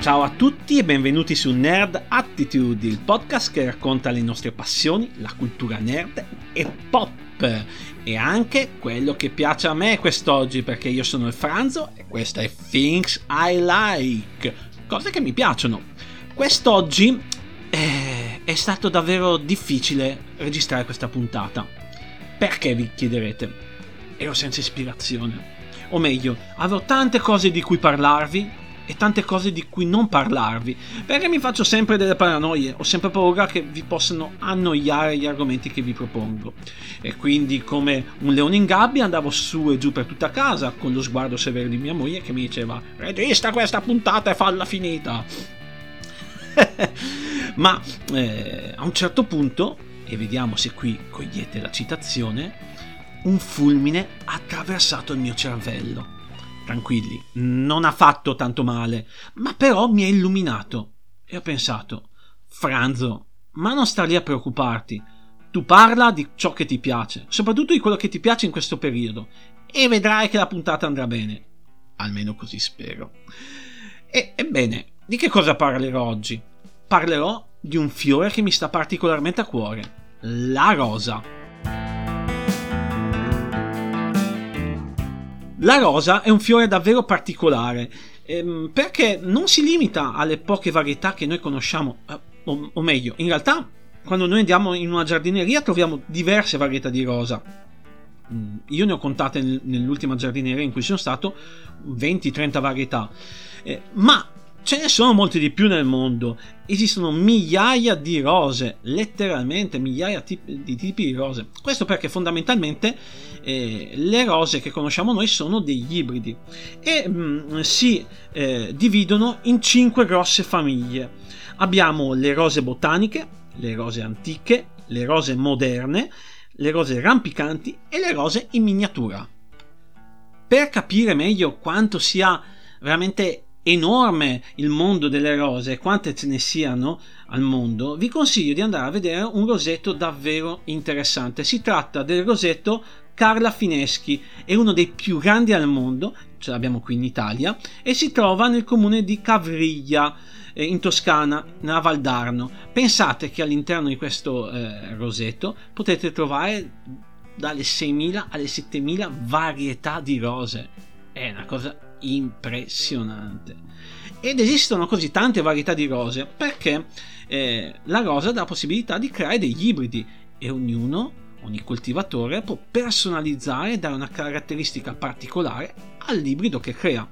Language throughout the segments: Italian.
Ciao a tutti e benvenuti su Nerd Attitude, il podcast che racconta le nostre passioni, la cultura nerd e pop. E anche quello che piace a me quest'oggi, perché io sono il Franzo e questo è Things I Like, cose che mi piacciono. Quest'oggi eh, è stato davvero difficile registrare questa puntata. Perché vi chiederete? Ero senza ispirazione. O meglio, avevo tante cose di cui parlarvi, e tante cose di cui non parlarvi, perché mi faccio sempre delle paranoie, ho sempre paura che vi possano annoiare gli argomenti che vi propongo. E quindi come un leone in gabbia andavo su e giù per tutta casa con lo sguardo severo di mia moglie che mi diceva regista questa puntata e falla finita. Ma eh, a un certo punto, e vediamo se qui cogliete la citazione, un fulmine ha attraversato il mio cervello tranquilli, non ha fatto tanto male, ma però mi ha illuminato. E ho pensato, Franzo, ma non star lì a preoccuparti. Tu parla di ciò che ti piace, soprattutto di quello che ti piace in questo periodo, e vedrai che la puntata andrà bene. Almeno così spero. E, ebbene, di che cosa parlerò oggi? Parlerò di un fiore che mi sta particolarmente a cuore, la rosa. La rosa è un fiore davvero particolare ehm, perché non si limita alle poche varietà che noi conosciamo, eh, o, o, meglio, in realtà quando noi andiamo in una giardineria troviamo diverse varietà di rosa. Mm, io ne ho contate nell'ultima giardineria in cui sono stato 20-30 varietà, eh, ma Ce ne sono molti di più nel mondo, esistono migliaia di rose, letteralmente migliaia di tipi di rose. Questo perché fondamentalmente eh, le rose che conosciamo noi sono degli ibridi e mh, mm, si eh, dividono in cinque grosse famiglie. Abbiamo le rose botaniche, le rose antiche, le rose moderne, le rose rampicanti e le rose in miniatura. Per capire meglio quanto sia veramente enorme il mondo delle rose, quante ce ne siano al mondo, vi consiglio di andare a vedere un rosetto davvero interessante. Si tratta del rosetto Carla Fineschi, è uno dei più grandi al mondo, ce l'abbiamo qui in Italia, e si trova nel comune di Cavriglia, eh, in Toscana, nella Val d'Arno. Pensate che all'interno di questo eh, rosetto potete trovare dalle 6.000 alle 7.000 varietà di rose. È una cosa impressionante. Ed esistono così tante varietà di rose perché eh, la rosa dà la possibilità di creare degli ibridi e ognuno, ogni coltivatore può personalizzare e dare una caratteristica particolare all'ibrido che crea.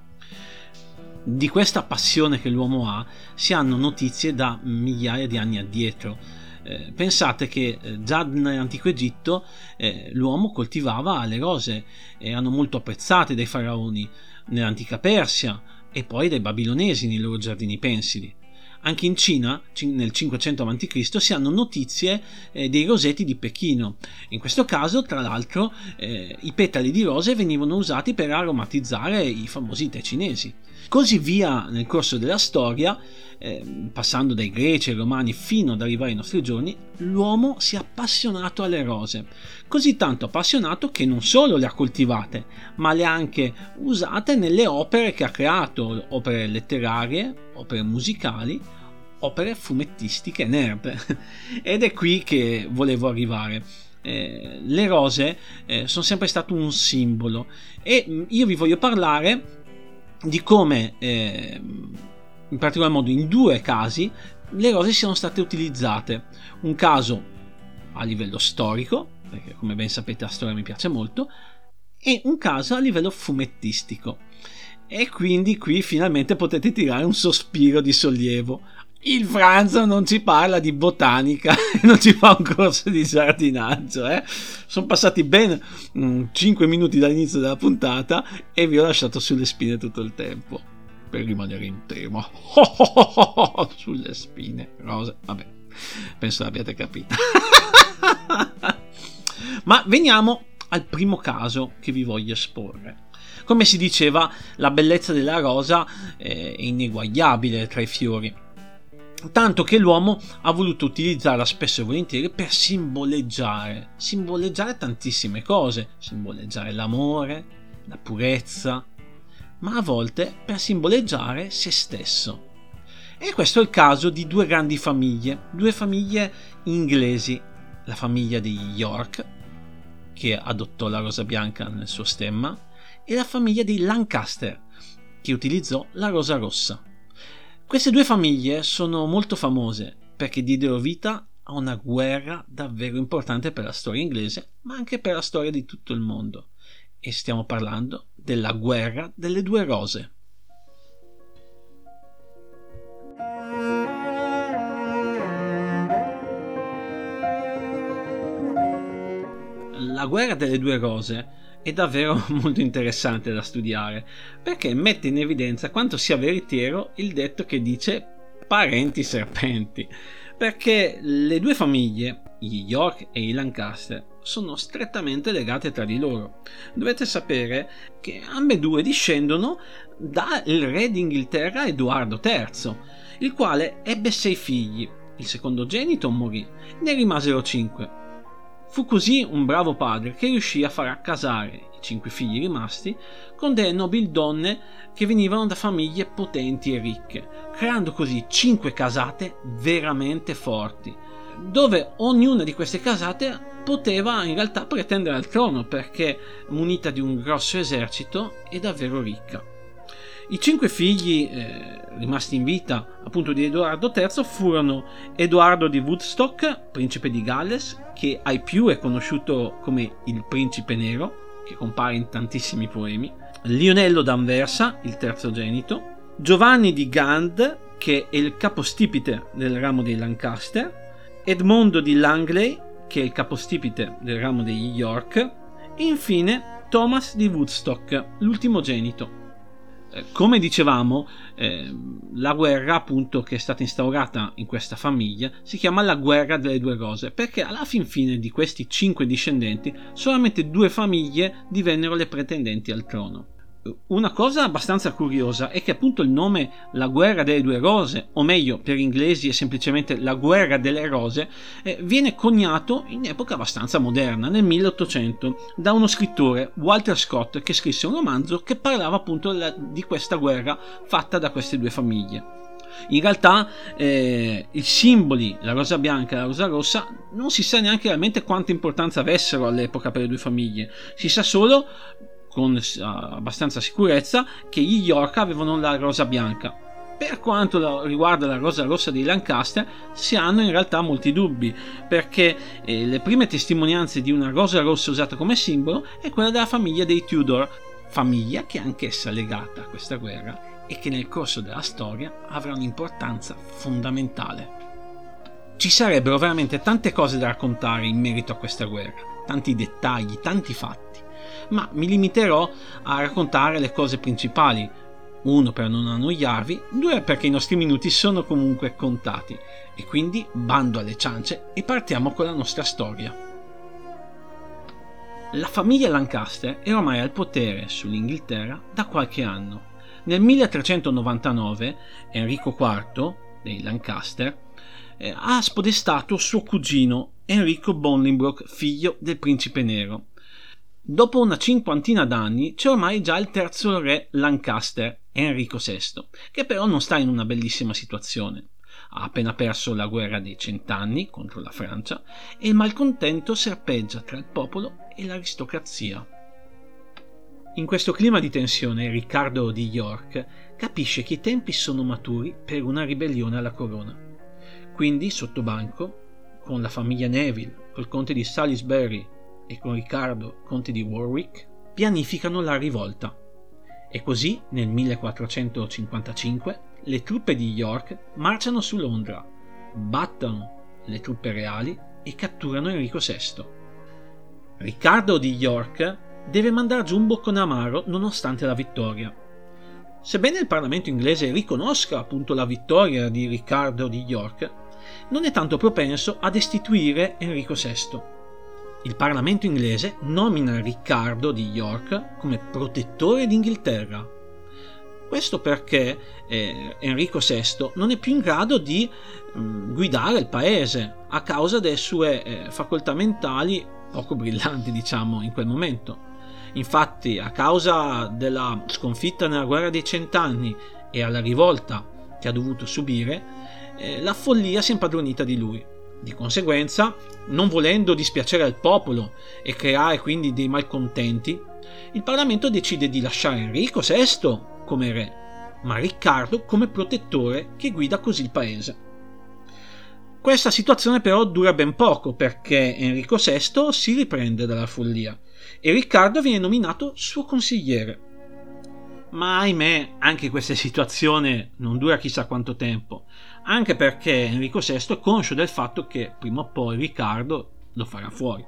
Di questa passione che l'uomo ha si hanno notizie da migliaia di anni addietro. Eh, pensate che eh, già nell'antico Egitto eh, l'uomo coltivava le rose, erano molto apprezzate dai faraoni nell'antica Persia e poi dai babilonesi nei loro giardini pensili. Anche in Cina, nel 500 a.C., si hanno notizie eh, dei rosetti di Pechino. In questo caso, tra l'altro, eh, i petali di rose venivano usati per aromatizzare i famosi tè cinesi. Così via nel corso della storia, eh, passando dai greci ai romani fino ad arrivare ai nostri giorni, l'uomo si è appassionato alle rose. Così tanto appassionato che non solo le ha coltivate, ma le ha anche usate nelle opere che ha creato, opere letterarie, opere musicali, opere fumettistiche nerd. Ed è qui che volevo arrivare. Eh, le rose eh, sono sempre state un simbolo e mm, io vi voglio parlare di come, eh, in particolar modo in due casi, le rose siano state utilizzate. Un caso a livello storico, perché come ben sapete la storia mi piace molto, e un caso a livello fumettistico. E quindi qui finalmente potete tirare un sospiro di sollievo. Il Franzo non ci parla di botanica non ci fa un corso di giardinaggio. Eh? Sono passati ben mm, 5 minuti dall'inizio della puntata e vi ho lasciato sulle spine tutto il tempo. Per rimanere in tema. sulle spine. Rosa. Vabbè, penso l'abbiate capito. Ma veniamo al primo caso che vi voglio esporre. Come si diceva, la bellezza della rosa è ineguagliabile tra i fiori tanto che l'uomo ha voluto utilizzarla spesso e volentieri per simboleggiare, simboleggiare tantissime cose, simboleggiare l'amore, la purezza, ma a volte per simboleggiare se stesso. E questo è il caso di due grandi famiglie, due famiglie inglesi, la famiglia degli York, che adottò la rosa bianca nel suo stemma, e la famiglia dei Lancaster, che utilizzò la rosa rossa. Queste due famiglie sono molto famose perché diedero vita a una guerra davvero importante per la storia inglese, ma anche per la storia di tutto il mondo. E stiamo parlando della guerra delle due rose. La guerra delle due rose è davvero molto interessante da studiare perché mette in evidenza quanto sia veritiero il detto che dice parenti serpenti perché le due famiglie, gli York e i Lancaster, sono strettamente legate tra di loro. Dovete sapere che ambedue discendono dal re d'Inghilterra Edoardo III, il quale ebbe sei figli. Il secondogenito morì, ne rimasero cinque. Fu così un bravo padre che riuscì a far accasare i cinque figli rimasti con delle nobildonne che venivano da famiglie potenti e ricche, creando così cinque casate veramente forti, dove ognuna di queste casate poteva in realtà pretendere al trono perché munita di un grosso esercito e davvero ricca. I cinque figli eh, rimasti in vita appunto di Edoardo III furono Edoardo di Woodstock, principe di Galles, che ai più è conosciuto come il principe nero, che compare in tantissimi poemi, Lionello d'Anversa, il terzogenito, Giovanni di Gand, che è il capostipite del ramo dei Lancaster, Edmondo di Langley, che è il capostipite del ramo degli York, e infine Thomas di Woodstock, l'ultimogenito. Come dicevamo, eh, la guerra appunto che è stata instaurata in questa famiglia si chiama la guerra delle due rose perché alla fin fine di questi cinque discendenti solamente due famiglie divennero le pretendenti al trono una cosa abbastanza curiosa è che appunto il nome La guerra delle due rose, o meglio per inglesi è semplicemente La guerra delle rose, eh, viene coniato in epoca abbastanza moderna, nel 1800, da uno scrittore, Walter Scott, che scrisse un romanzo che parlava appunto la, di questa guerra fatta da queste due famiglie. In realtà eh, i simboli, la rosa bianca e la rosa rossa, non si sa neanche realmente quanta importanza avessero all'epoca per le due famiglie. Si sa solo con abbastanza sicurezza che gli York avevano la rosa bianca. Per quanto riguarda la rosa rossa dei Lancaster, si hanno in realtà molti dubbi, perché eh, le prime testimonianze di una rosa rossa usata come simbolo è quella della famiglia dei Tudor, famiglia che è anch'essa legata a questa guerra e che nel corso della storia avrà un'importanza fondamentale. Ci sarebbero veramente tante cose da raccontare in merito a questa guerra, tanti dettagli, tanti fatti ma mi limiterò a raccontare le cose principali. Uno per non annoiarvi, due perché i nostri minuti sono comunque contati. E quindi bando alle ciance e partiamo con la nostra storia. La famiglia Lancaster è ormai al potere sull'Inghilterra da qualche anno. Nel 1399 Enrico IV dei Lancaster eh, ha spodestato suo cugino Enrico Bolingbroke, figlio del principe nero, Dopo una cinquantina d'anni c'è ormai già il terzo re Lancaster, Enrico VI, che però non sta in una bellissima situazione. Ha appena perso la guerra dei cent'anni contro la Francia e il malcontento serpeggia tra il popolo e l'aristocrazia. In questo clima di tensione Riccardo di York capisce che i tempi sono maturi per una ribellione alla corona. Quindi, sotto banco, con la famiglia Neville, col conte di Salisbury e con Riccardo, conte di Warwick, pianificano la rivolta. E così, nel 1455, le truppe di York marciano su Londra, battono le truppe reali e catturano Enrico VI. Riccardo di York deve mandare giù un boccone amaro nonostante la vittoria. Sebbene il Parlamento inglese riconosca appunto la vittoria di Riccardo di York, non è tanto propenso a destituire Enrico VI il Parlamento inglese nomina Riccardo di York come protettore d'Inghilterra. Questo perché eh, Enrico VI non è più in grado di mh, mm, guidare il paese a causa delle sue eh, facoltà mentali poco brillanti, diciamo, in quel momento. Infatti, a causa della sconfitta nella guerra dei cent'anni e alla rivolta che ha dovuto subire, eh, la follia si è impadronita di lui. Di conseguenza, non volendo dispiacere al popolo e creare quindi dei malcontenti, il Parlamento decide di lasciare Enrico VI come re, ma Riccardo come protettore che guida così il paese. Questa situazione però dura ben poco perché Enrico VI si riprende dalla follia e Riccardo viene nominato suo consigliere. Ma ahimè, anche questa situazione non dura chissà quanto tempo, anche perché Enrico VI è conscio del fatto che prima o poi Riccardo lo farà fuori.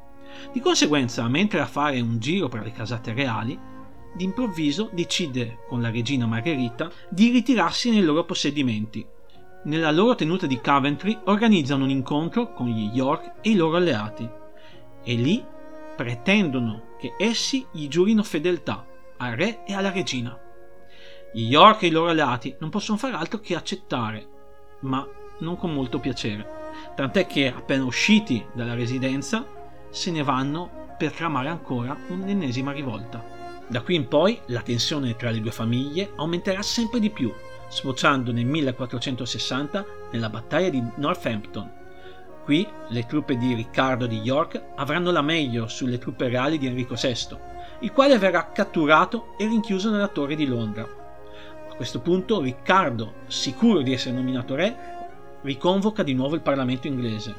Di conseguenza, mentre a fare un giro per le casate reali, d'improvviso decide con la regina Margherita di ritirarsi nei loro possedimenti. Nella loro tenuta di Coventry organizzano un incontro con gli York e i loro alleati e lì pretendono che essi gli giurino fedeltà al re e alla regina. Gli York e i loro alleati non possono fare altro che accettare, ma non con molto piacere, tant'è che appena usciti dalla residenza se ne vanno per tramare ancora un'ennesima rivolta. Da qui in poi la tensione tra le due famiglie aumenterà sempre di più, sfociando nel 1460 nella battaglia di Northampton. Qui le truppe di Riccardo di York avranno la meglio sulle truppe reali di Enrico VI, il quale verrà catturato e rinchiuso nella torre di Londra. Questo punto Riccardo, sicuro di essere nominato re, riconvoca di nuovo il Parlamento inglese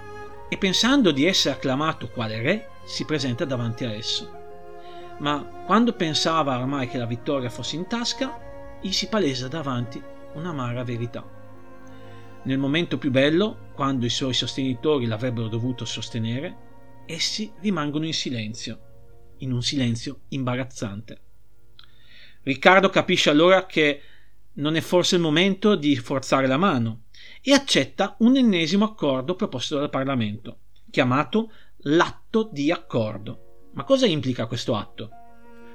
e pensando di essere acclamato quale re si presenta davanti a esso. Ma quando pensava ormai che la vittoria fosse in tasca, gli si palesa davanti un'amara verità. Nel momento più bello, quando i suoi sostenitori l'avrebbero dovuto sostenere, essi rimangono in silenzio, in un silenzio imbarazzante. Riccardo capisce allora che non è forse il momento di forzare la mano e accetta un ennesimo accordo proposto dal Parlamento, chiamato l'atto di accordo. Ma cosa implica questo atto?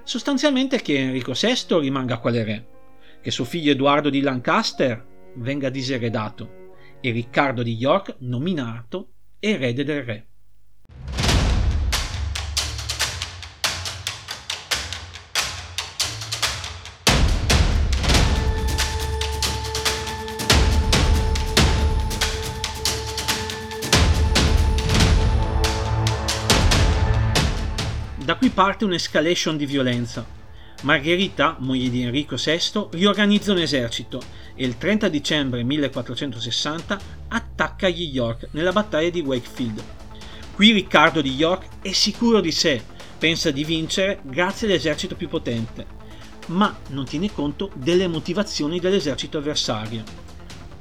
Sostanzialmente che Enrico VI rimanga quale re, che suo figlio Edoardo di Lancaster venga diseredato e Riccardo di York nominato erede del re. Parte un'escalation di violenza. Margherita, moglie di Enrico VI, riorganizza un esercito e il 30 dicembre 1460 attacca gli York nella battaglia di Wakefield. Qui Riccardo di York è sicuro di sé, pensa di vincere grazie all'esercito più potente, ma non tiene conto delle motivazioni dell'esercito avversario.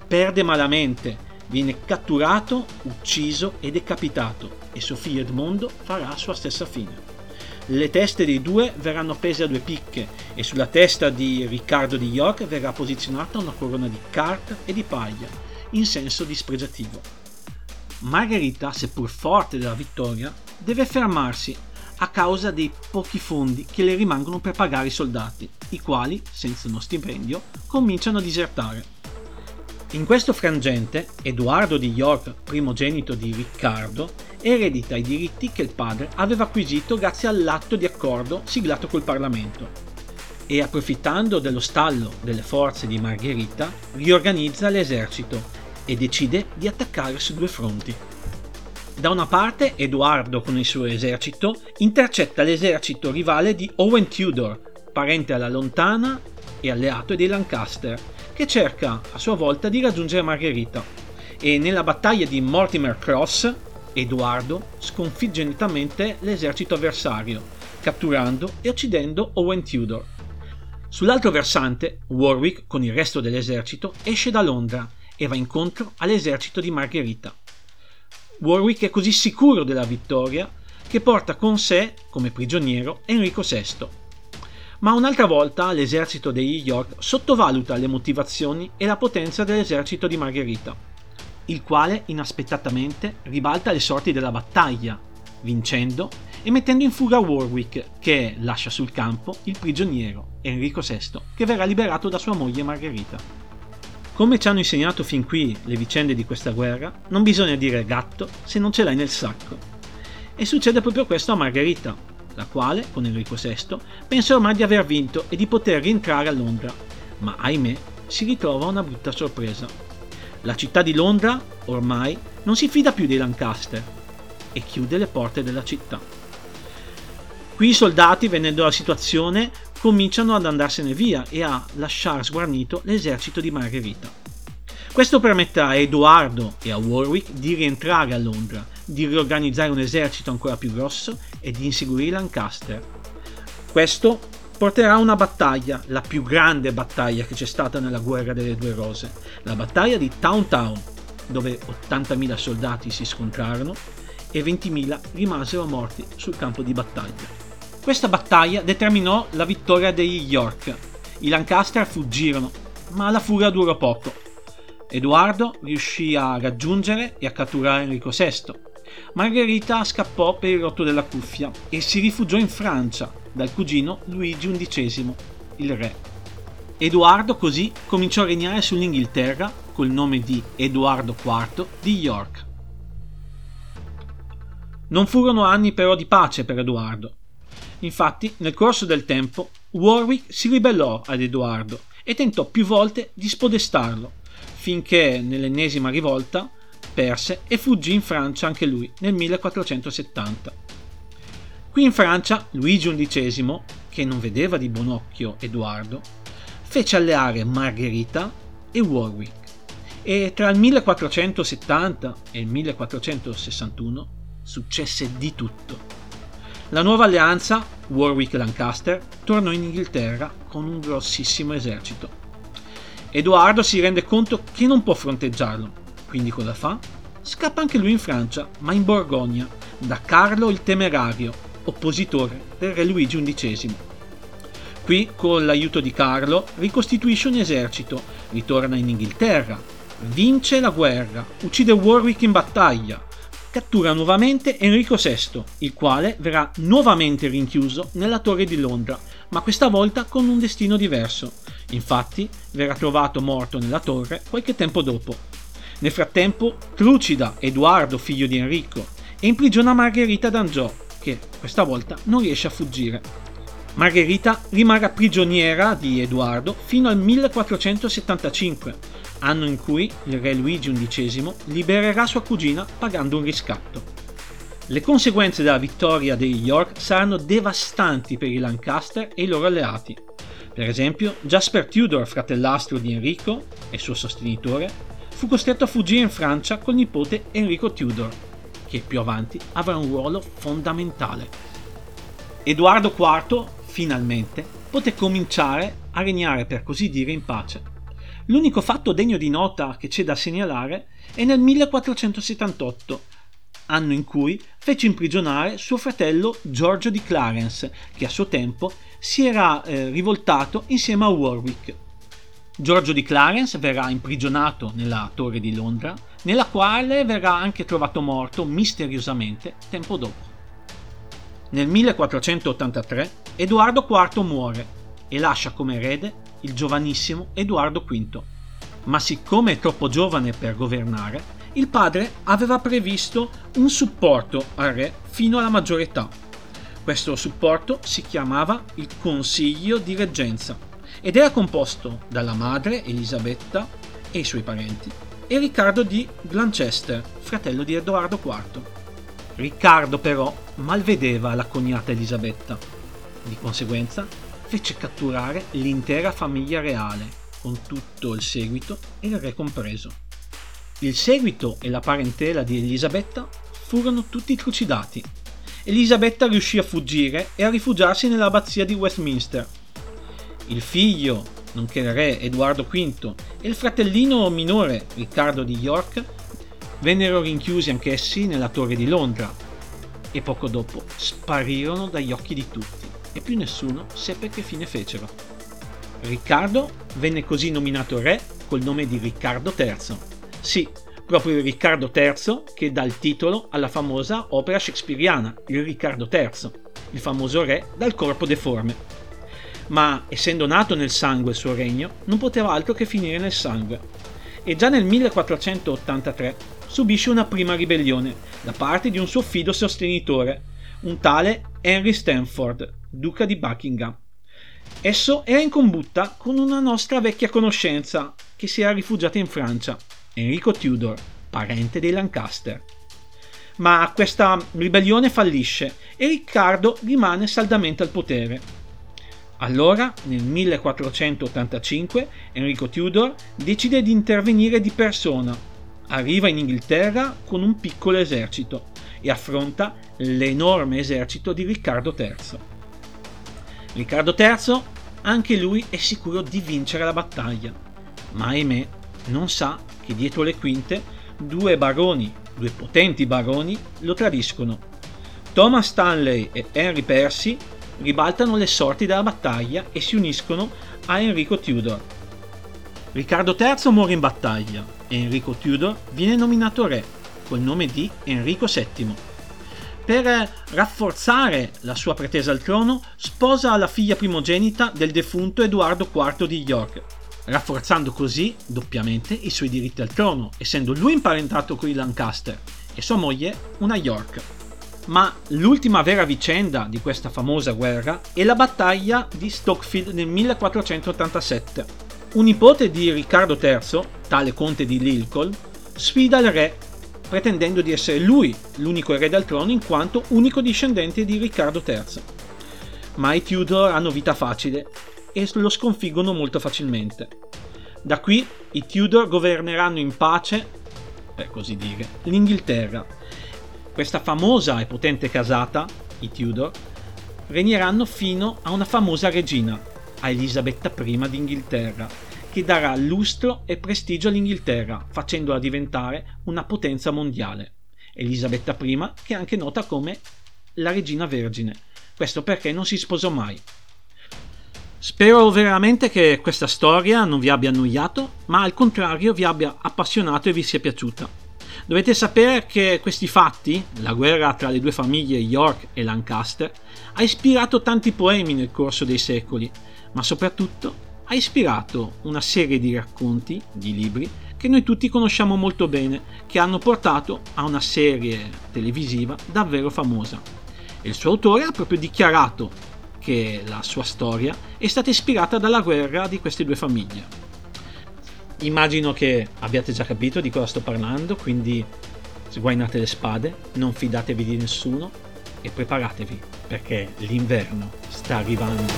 Perde malamente, viene catturato, ucciso e decapitato e figlio Edmondo farà la sua stessa fine. Le teste dei due verranno appese a due picche e sulla testa di Riccardo di York verrà posizionata una corona di carta e di paglia, in senso dispregiativo. Margherita, seppur forte della vittoria, deve fermarsi a causa dei pochi fondi che le rimangono per pagare i soldati, i quali, senza uno stipendio, cominciano a disertare. In questo frangente, Edoardo di York, primogenito di Riccardo, eredita i diritti che il padre aveva acquisito grazie all'atto di accordo siglato col Parlamento e approfittando dello stallo delle forze di Margherita riorganizza l'esercito e decide di attaccare su due fronti. Da una parte Edoardo con il suo esercito intercetta l'esercito rivale di Owen Tudor, parente alla lontana e alleato dei Lancaster, che cerca a sua volta di raggiungere Margherita. E nella battaglia di Mortimer Cross Edoardo sconfigge nettamente l'esercito avversario, catturando e uccidendo Owen Tudor. Sull'altro versante, Warwick, con il resto dell'esercito, esce da Londra e va incontro all'esercito di Margherita. Warwick è così sicuro della vittoria che porta con sé, come prigioniero, Enrico VI. Ma un'altra volta l'esercito degli York sottovaluta le motivazioni e la potenza dell'esercito di Margherita il quale inaspettatamente ribalta le sorti della battaglia, vincendo e mettendo in fuga Warwick, che lascia sul campo il prigioniero Enrico VI, che verrà liberato da sua moglie Margherita. Come ci hanno insegnato fin qui le vicende di questa guerra, non bisogna dire gatto se non ce l'hai nel sacco. E succede proprio questo a Margherita, la quale, con Enrico VI, pensa ormai di aver vinto e di poter rientrare a Londra, ma ahimè si ritrova una brutta sorpresa. La città di Londra, ormai, non si fida più dei Lancaster e chiude le porte della città. Qui i soldati, venendo la situazione, cominciano ad andarsene via e a lasciare sguarnito l'esercito di Margherita. Questo permetterà a Edoardo e a Warwick di rientrare a Londra, di riorganizzare un esercito ancora più grosso e di inseguire Lancaster. Questo porterà a una battaglia, la più grande battaglia che c'è stata nella guerra delle due rose, la battaglia di Town Town, dove 80.000 soldati si scontrarono e 20.000 rimasero morti sul campo di battaglia. Questa battaglia determinò la vittoria degli York. I Lancaster fuggirono, ma la furia durò poco. Edoardo riuscì a raggiungere e a catturare Enrico VI. Margherita scappò per il rotto della cuffia e si rifugiò in Francia dal cugino Luigi XI, il re. Edoardo così cominciò a regnare sull'Inghilterra col nome di Edoardo IV di York. Non furono anni però di pace per Edoardo. Infatti, nel corso del tempo, Warwick si ribellò ad Edoardo e tentò più volte di spodestarlo, finché nell'ennesima rivolta perse e fuggì in Francia anche lui nel 1470. Qui in Francia Luigi XI, che non vedeva di buon occhio Edoardo, fece alleare Margherita e Warwick e tra il 1470 e il 1461 successe di tutto. La nuova alleanza, Warwick-Lancaster, tornò in Inghilterra con un grossissimo esercito. Edoardo si rende conto che non può fronteggiarlo, quindi cosa fa? Scappa anche lui in Francia, ma in Borgogna, da Carlo il Temerario, oppositore del re Luigi XI. Qui, con l'aiuto di Carlo, ricostituisce un esercito, ritorna in Inghilterra, vince la guerra, uccide Warwick in battaglia, cattura nuovamente Enrico VI, il quale verrà nuovamente rinchiuso nella torre di Londra, ma questa volta con un destino diverso. Infatti verrà trovato morto nella torre qualche tempo dopo. Nel frattempo trucida Edoardo, figlio di Enrico, e imprigiona Margherita d'Angiò, che questa volta non riesce a fuggire. Margherita rimarrà prigioniera di Edoardo fino al 1475, anno in cui il re Luigi XI libererà sua cugina pagando un riscatto. Le conseguenze della vittoria degli York saranno devastanti per i Lancaster e i loro alleati. Per esempio, Jasper Tudor, fratellastro di Enrico e suo sostenitore, fu costretto a fuggire in Francia col nipote Enrico Tudor, che più avanti avrà un ruolo fondamentale. Edoardo IV, finalmente, poté cominciare a regnare per così dire in pace. L'unico fatto degno di nota che c'è da segnalare è nel 1478, anno in cui fece imprigionare suo fratello Giorgio di Clarence, che a suo tempo si era eh, rivoltato insieme a Warwick. Giorgio di Clarence verrà imprigionato nella torre di Londra, nella quale verrà anche trovato morto misteriosamente tempo dopo. Nel 1483 Edoardo IV muore e lascia come erede il giovanissimo Edoardo V. Ma siccome è troppo giovane per governare, il padre aveva previsto un supporto al re fino alla maggiore età. Questo supporto si chiamava il Consiglio di Reggenza ed era composto dalla madre Elisabetta e i suoi parenti e Riccardo di Glanchester, fratello di Edoardo IV. Riccardo però malvedeva la cognata Elisabetta. Di conseguenza fece catturare l'intera famiglia reale, con tutto il seguito e il re compreso. Il seguito e la parentela di Elisabetta furono tutti trucidati. Elisabetta riuscì a fuggire e a rifugiarsi nell'abbazia di Westminster. Il figlio, nonché il re Edoardo V, e il fratellino minore Riccardo di York vennero rinchiusi anch'essi nella torre di Londra e poco dopo sparirono dagli occhi di tutti e più nessuno seppe che fine fecero. Riccardo venne così nominato re col nome di Riccardo III. Sì, proprio Riccardo III che dà il titolo alla famosa opera shakespeariana, il Riccardo III, il famoso re dal corpo deforme. Ma essendo nato nel sangue il suo regno, non poteva altro che finire nel sangue. E già nel 1483 subisce una prima ribellione da parte di un suo fido sostenitore, un tale Henry Stanford, duca di Buckingham. Esso era in combutta con una nostra vecchia conoscenza che si era rifugiata in Francia, Enrico Tudor, parente dei Lancaster. Ma questa ribellione fallisce e Riccardo rimane saldamente al potere. Allora, nel 1485, Enrico Tudor decide di intervenire di persona. Arriva in Inghilterra con un piccolo esercito e affronta l'enorme esercito di Riccardo III. Riccardo III anche lui è sicuro di vincere la battaglia, ma ahimè non sa che dietro le quinte due baroni, due potenti baroni, lo tradiscono. Thomas Stanley e Henry Percy ribaltano le sorti della battaglia e si uniscono a Enrico Tudor. Riccardo III muore in battaglia e Enrico Tudor viene nominato re col nome di Enrico VII per rafforzare la sua pretesa al trono, sposa la figlia primogenita del defunto Edoardo IV di York, rafforzando così doppiamente i suoi diritti al trono, essendo lui imparentato con i Lancaster e sua moglie una York. Ma l'ultima vera vicenda di questa famosa guerra è la battaglia di Stockfield nel 1487. Un nipote di Riccardo III, tale conte di Lilcol, sfida il re pretendendo di essere lui l'unico erede al trono in quanto unico discendente di Riccardo III. Ma i Tudor hanno vita facile e lo sconfiggono molto facilmente. Da qui i Tudor governeranno in pace, per così dire, l'Inghilterra. Questa famosa e potente casata, i Tudor, regneranno fino a una famosa regina, a Elisabetta I d'Inghilterra, che darà lustro e prestigio all'Inghilterra, facendola diventare una potenza mondiale. Elisabetta I, che è anche nota come la regina vergine. Questo perché non si sposò mai. Spero veramente che questa storia non vi abbia annoiato, ma al contrario vi abbia appassionato e vi sia piaciuta. Dovete sapere che questi fatti, la guerra tra le due famiglie York e Lancaster, ha ispirato tanti poemi nel corso dei secoli, ma soprattutto ha ispirato una serie di racconti, di libri, che noi tutti conosciamo molto bene, che hanno portato a una serie televisiva davvero famosa. E il suo autore ha proprio dichiarato che la sua storia è stata ispirata dalla guerra di queste due famiglie. Immagino che abbiate già capito di cosa sto parlando, quindi sguainate le spade, non fidatevi di nessuno e preparatevi perché l'inverno sta arrivando.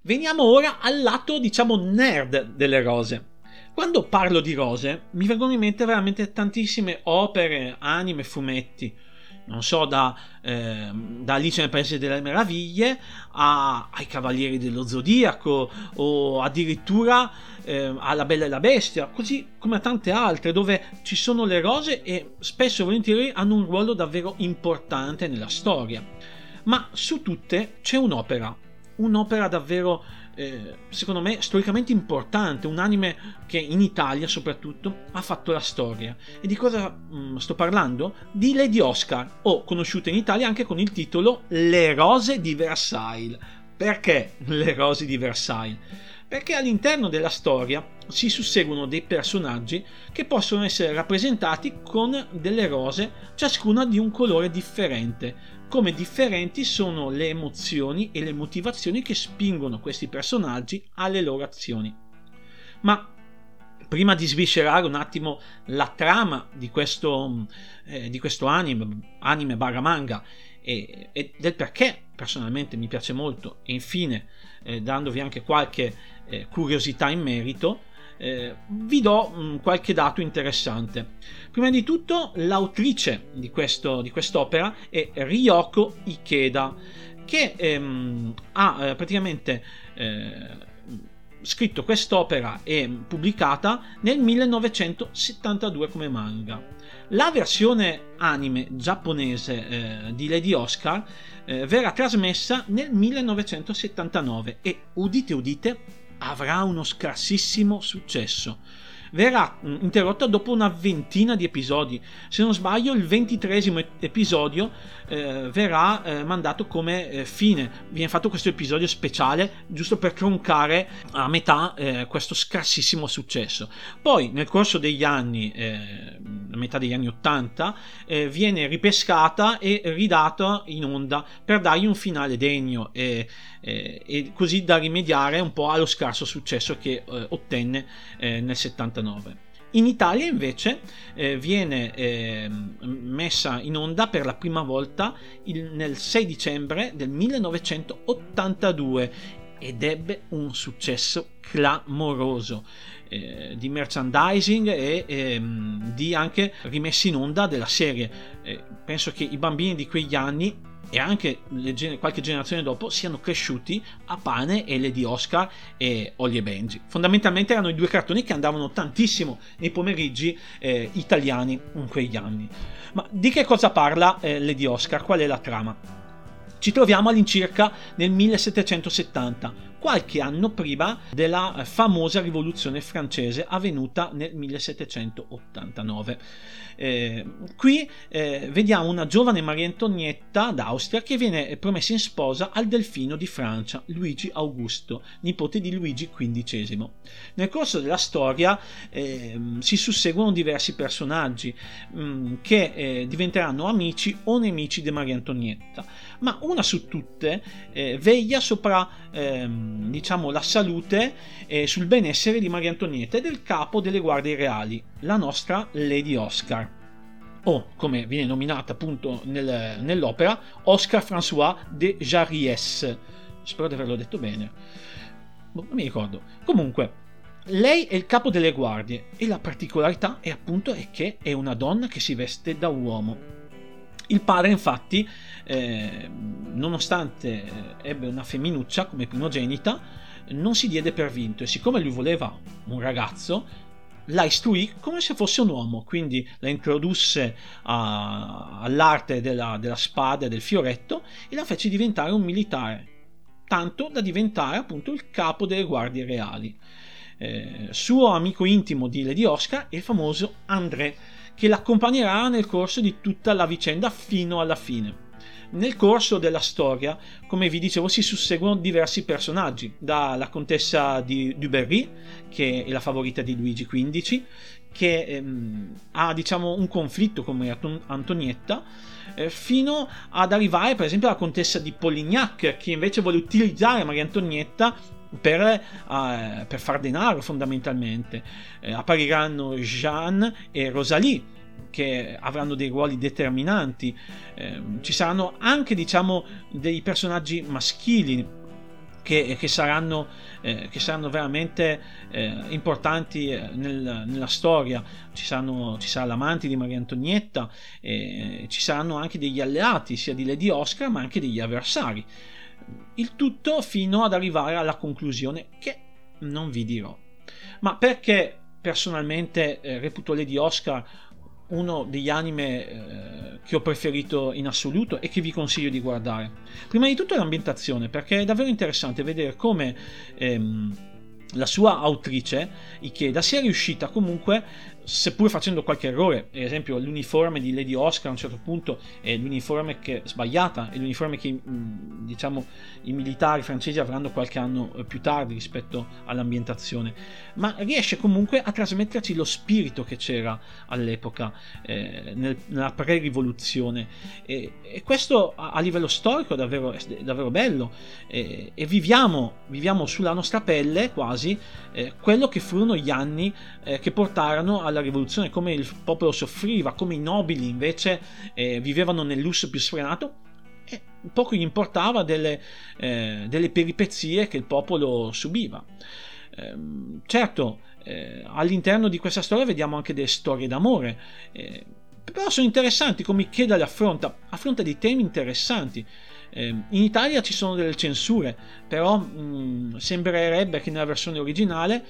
Veniamo ora al lato, diciamo, nerd delle rose. Quando parlo di rose, mi vengono in mente veramente tantissime opere, anime, fumetti non so, da, eh, da Alice nel Paese delle Meraviglie a, ai Cavalieri dello Zodiaco o addirittura eh, alla Bella e la Bestia, così come a tante altre dove ci sono le rose e spesso e volentieri hanno un ruolo davvero importante nella storia. Ma su tutte c'è un'opera, un'opera davvero eh, secondo me storicamente importante, un anime che in Italia soprattutto ha fatto la storia. E di cosa mh, mm, sto parlando? Di Lady Oscar, o conosciuta in Italia anche con il titolo Le rose di Versailles. Perché le rose di Versailles? Perché all'interno della storia si susseguono dei personaggi che possono essere rappresentati con delle rose, ciascuna di un colore differente, come differenti sono le emozioni e le motivazioni che spingono questi personaggi alle loro azioni. Ma prima di sviscerare un attimo la trama di questo, eh, di questo anime, anime barra manga e, e, del perché personalmente mi piace molto e infine eh, dandovi anche qualche eh, curiosità in merito, eh, vi do mh, mm, qualche dato interessante. Prima di tutto, l'autrice di, questo, di quest'opera è Ryoko Ikeda, che ehm, ha eh, praticamente eh, scritto quest'opera e pubblicata nel 1972 come manga. La versione anime giapponese eh, di Lady Oscar eh, verrà trasmessa nel 1979 e udite udite avrà uno scarsissimo successo. Verrà mm, interrotta dopo una ventina di episodi. Se non sbaglio, il ventitresimo episodio eh, verrà eh, mandato come eh, fine. Viene fatto questo episodio speciale giusto per troncare a metà eh, questo scarsissimo successo. Poi, nel corso degli anni, eh, a metà degli anni 80, eh, viene ripescata e ridata in onda per dargli un finale degno e, e così da rimediare un po' allo scarso successo che ottenne nel 79. In Italia invece eh, viene eh, messa in onda per la prima volta il, nel 6 dicembre del 1982 ed ebbe un successo clamoroso eh, di merchandising e ehm, di anche rimessi in onda della serie. Eh, penso che i bambini di quegli anni e anche le, qualche generazione dopo siano cresciuti a Pane e Lady Oscar e Ollie e Benji. Fondamentalmente erano i due cartoni che andavano tantissimo nei pomeriggi eh, italiani in quegli anni. Ma di che cosa parla eh, Lady Oscar? Qual è la trama? Ci troviamo all'incirca nel 1770 qualche anno prima della famosa rivoluzione francese avvenuta nel 1789. Eh, qui eh, vediamo una giovane Maria Antonietta d'Austria che viene promessa in sposa al delfino di Francia, Luigi Augusto, nipote di Luigi XV. Nel corso della storia eh, si susseguono diversi personaggi mh, mm, che eh, diventeranno amici o nemici di Maria Antonietta, ma una su tutte eh, veglia sopra ehm, diciamo, la salute e sul benessere di Maria Antonietta e del capo delle guardie reali, la nostra Lady Oscar. O come viene nominata appunto nel, nell'opera Oscar François de Jarries spero di averlo detto bene. Boh, non mi ricordo. Comunque lei è il capo delle guardie e la particolarità è appunto è che è una donna che si veste da uomo il padre, infatti, eh, nonostante eh, ebbe una femminuccia come primogenita, non si diede per vinto e siccome lui voleva un ragazzo, la istruì come se fosse un uomo, quindi la introdusse a, all'arte della, della spada e del fioretto e la fece diventare un militare, tanto da diventare appunto il capo delle guardie reali. Eh, suo amico intimo di Lady Oscar è il famoso André che l'accompagnerà nel corso di tutta la vicenda fino alla fine. Nel corso della storia, come vi dicevo, si susseguono diversi personaggi, dalla contessa di Duberry, che è la favorita di Luigi XV, che ehm, ha diciamo un conflitto con Antonietta, eh, fino ad arrivare per esempio alla contessa di Polignac, che invece vuole utilizzare Maria Antonietta per, uh, per far denaro fondamentalmente. Eh, appariranno Jeanne e Rosalie che avranno dei ruoli determinanti. Eh, ci saranno anche diciamo dei personaggi maschili che, che, saranno, eh, che saranno, veramente eh, importanti eh, nel, nella storia. Ci, saranno, ci, sarà l'amante di Maria Antonietta, ci saranno anche degli alleati sia di Lady Oscar ma anche degli avversari. Il tutto fino ad arrivare alla conclusione che non vi dirò. Ma perché personalmente eh, reputo Lady Oscar uno degli anime eh, che ho preferito in assoluto e che vi consiglio di guardare. Prima di tutto l'ambientazione, perché è davvero interessante vedere come ehm, la sua autrice, Ikeda, sia riuscita comunque seppur facendo qualche errore, ad esempio l'uniforme di Lady Oscar a un certo punto è l'uniforme che è sbagliata, è l'uniforme che mm, diciamo i militari francesi avranno qualche anno eh, più tardi rispetto all'ambientazione, ma riesce comunque a trasmetterci lo spirito che c'era all'epoca, eh, nel, nella pre-rivoluzione. E, e questo a, a, livello storico è davvero, è davvero bello. E, e viviamo, viviamo, sulla nostra pelle quasi eh, quello che furono gli anni eh, che portarono alla alla rivoluzione, come il popolo soffriva, come i nobili invece eh, vivevano nel lusso più sfrenato, e poco gli importava delle, eh, delle peripezie che il popolo subiva. Eh, certo, eh, all'interno di questa storia vediamo anche delle storie d'amore, eh, però sono interessanti come Ikeda le affronta, affronta dei temi interessanti. Eh, in Italia ci sono delle censure, però mh, mm, sembrerebbe che nella versione originale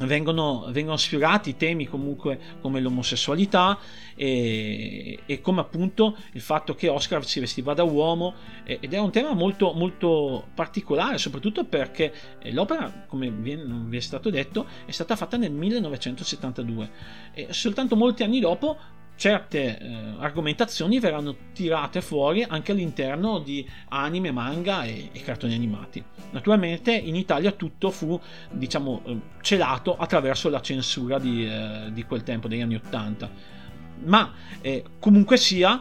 vengono, vengono sfiorati temi comunque come l'omosessualità e, e, come appunto il fatto che Oscar si vestiva da uomo ed è un tema molto, molto particolare soprattutto perché eh, l'opera come vi è stato detto è stata fatta nel 1972 e soltanto molti anni dopo certe eh, argomentazioni verranno tirate fuori anche all'interno di anime, manga e, e, cartoni animati. Naturalmente in Italia tutto fu diciamo eh, celato attraverso la censura di, eh, di, quel tempo, degli anni Ottanta. Ma eh, comunque sia,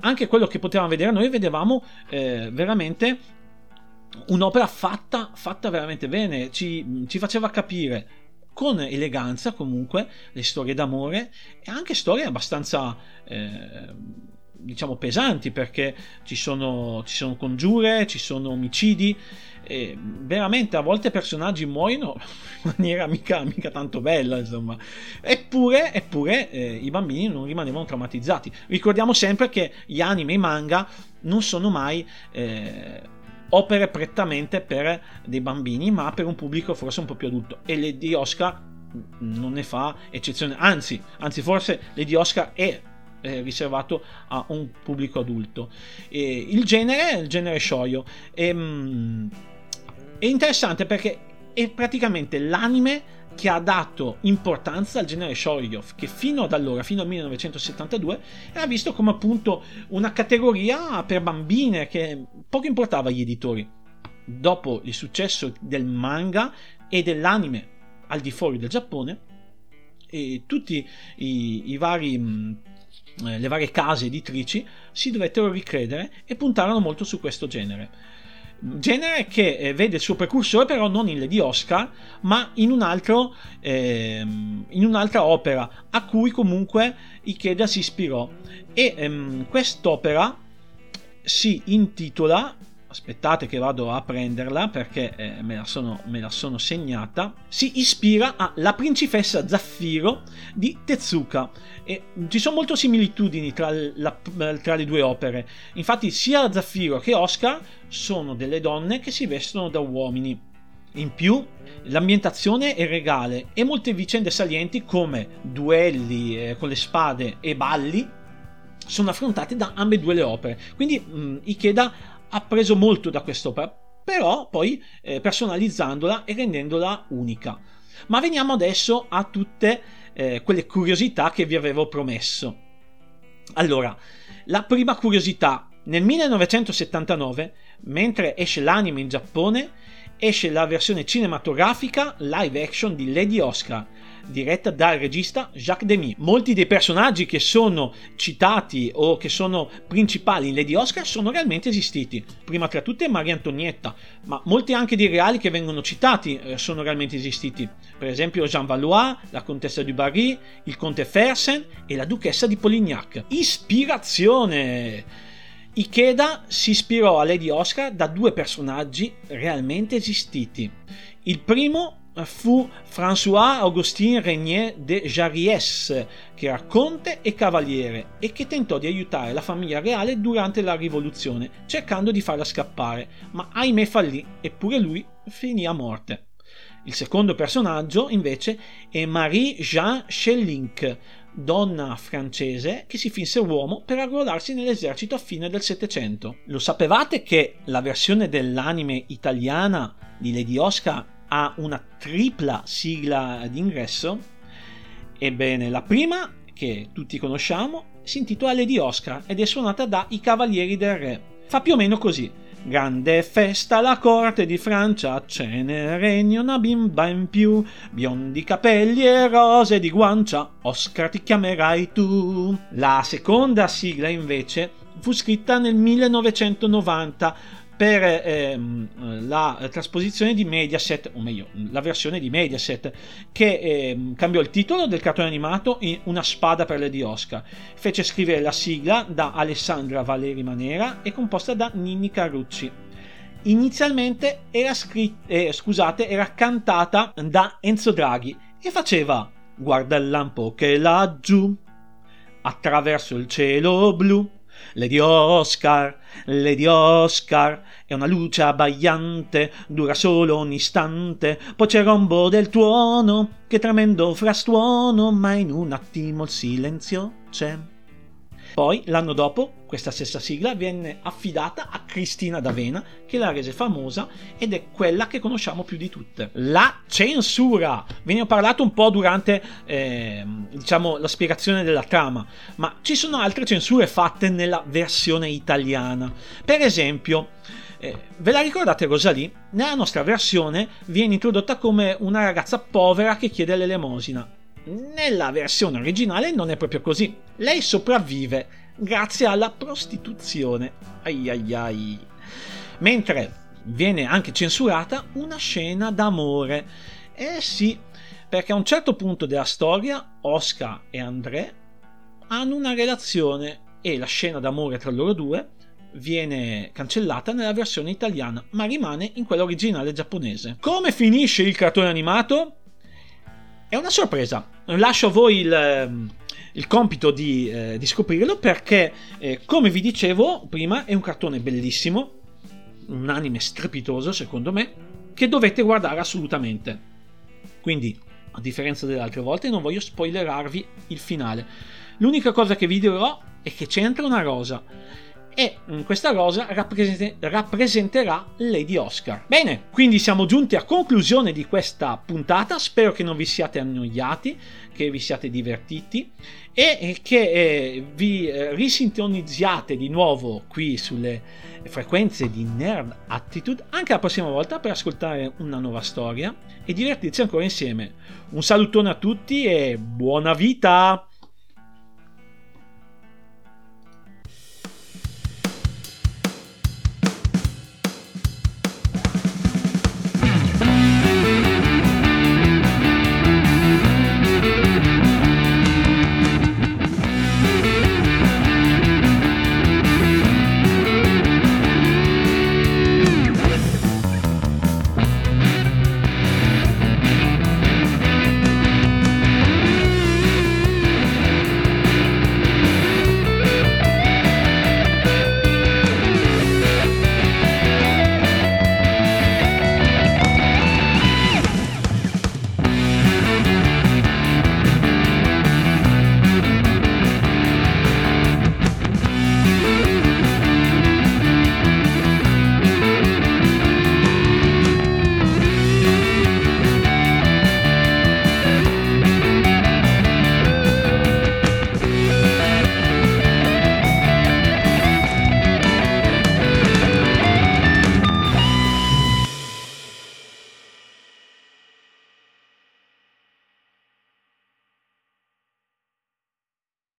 anche quello che potevamo vedere noi vedevamo eh, veramente un'opera fatta, fatta veramente bene, ci, ci faceva capire con eleganza comunque le storie d'amore e anche storie abbastanza eh, diciamo pesanti perché ci sono, ci sono congiure, ci sono omicidi e veramente a volte personaggi muoiono in maniera mica, mica tanto bella insomma. Eppure, eppure eh, i bambini non rimanevano traumatizzati. Ricordiamo sempre che gli anime e i manga non sono mai eh, opere prettamente per dei bambini, ma per un pubblico forse un po' più adulto. E Lady Oscar non ne fa eccezione, anzi, anzi forse Lady Oscar è riservato a un pubblico adulto. E il genere è il genere shoyo. E, mm, è interessante perché è praticamente l'anime che ha dato importanza al genere shoujo che fino ad allora, fino al 1972, era visto come appunto una categoria per bambine che poco importava agli editori. Dopo il successo del manga e dell'anime al di fuori del Giappone, e tutti i, i vari mm, eh, le varie case editrici si dovettero ricredere e puntarono molto su questo genere genere che eh, vede il suo precursore però non in Lady Oscar ma in, un altro, ehm, in un'altra opera a cui comunque Ikeda si ispirò. E ehm, quest'opera si intitola aspettate che vado a prenderla perché eh, me, la sono, me, la sono, segnata, si ispira a La principessa Zaffiro di Tezuka. E ci sono molte similitudini tra, la, tra le due opere. Infatti sia Zaffiro che Oscar sono delle donne che si vestono da uomini. In più, l'ambientazione è regale e molte vicende salienti come duelli eh, con le spade e balli sono affrontate da ambedue le opere. Quindi mh, Ikeda ha preso molto da quest'opera, però poi eh, personalizzandola e rendendola unica. Ma veniamo adesso a tutte eh, quelle curiosità che vi avevo promesso. Allora, la prima curiosità, nel 1979, mentre esce l'anime in Giappone, esce la versione cinematografica live action di Lady Oscar, diretta dal regista Jacques Demy. Molti dei personaggi che sono citati o che sono principali in Lady Oscar sono realmente esistiti. Prima tra tutte Maria Antonietta, ma molti anche dei reali che vengono citati eh, sono realmente esistiti. Per esempio Jean Valois, la contessa du Barry, il conte Fersen e la duchessa di Polignac. Ispirazione! Ikeda si ispirò a Lady Oscar da due personaggi realmente esistiti. Il primo fu François-Augustin Regnier de Jarries, che era conte e cavaliere e che tentò di aiutare la famiglia reale durante la rivoluzione, cercando di farla scappare, ma ahimè fallì e pure lui finì a morte. Il secondo personaggio, invece, è Marie-Jean Schellink, donna francese che si finse uomo per arruolarsi nell'esercito a fine del Settecento. Lo sapevate che la versione dell'anime italiana di Lady Oscar ha una tripla sigla d'ingresso. Ebbene, la prima, che tutti conosciamo, si intitola Lady Oscar ed è suonata da I Cavalieri del Re. Fa più o meno così. Grande festa alla corte di Francia, ce ne regna una bimba in più, biondi capelli e rose di guancia, Oscar ti chiamerai tu. La seconda sigla invece fu scritta nel 1990 per ehm, la trasposizione di Mediaset, o meglio, la versione di Mediaset, che ehm, cambiò il titolo del cartone animato in Una spada per Lady Oscar. Fece scrivere la sigla da Alessandra Valeri Manera e composta da Nini Carucci. Inizialmente era, scritta, eh, scusate, era cantata da Enzo Draghi e faceva Guarda il lampo che laggiù, attraverso il cielo blu Lady Oscar, Lady Oscar, è una luce abbagliante, dura solo un istante, poi c'è il rombo del tuono, che tremendo frastuono, ma in un attimo il silenzio c'è. Poi, l'anno dopo, questa stessa sigla venne affidata a Cristina D'Avena, che la rese famosa ed è quella che conosciamo più di tutte. La censura! Ve ne ho parlato un po' durante, eh, diciamo, la spiegazione della trama, ma ci sono altre censure fatte nella versione italiana. Per esempio, eh, ve la ricordate Rosalie? Nella nostra versione viene introdotta come una ragazza povera che chiede l'elemosina nella versione originale non è proprio così. Lei sopravvive grazie alla prostituzione. Ai ai ai. Mentre viene anche censurata una scena d'amore. Eh sì, perché a un certo punto della storia Oscar e André hanno una relazione e la scena d'amore tra loro due viene cancellata nella versione italiana, ma rimane in quella originale giapponese. Come finisce il cartone animato? È una sorpresa. Lascio a voi il, ehm, il compito di, eh, di, scoprirlo perché, eh, come vi dicevo prima, è un cartone bellissimo, un anime strepitoso secondo me, che dovete guardare assolutamente. Quindi, a differenza delle altre volte, non voglio spoilerarvi il finale. L'unica cosa che vi dirò è che c'entra una rosa e mm, questa rosa rappresenterà Lady Oscar. Bene, quindi siamo giunti a conclusione di questa puntata, spero che non vi siate annoiati, che vi siate divertiti e che eh, vi eh, risintonizziate di nuovo qui sulle frequenze di Nerd Attitude anche la prossima volta per ascoltare una nuova storia e divertirci ancora insieme. Un salutone a tutti e buona vita!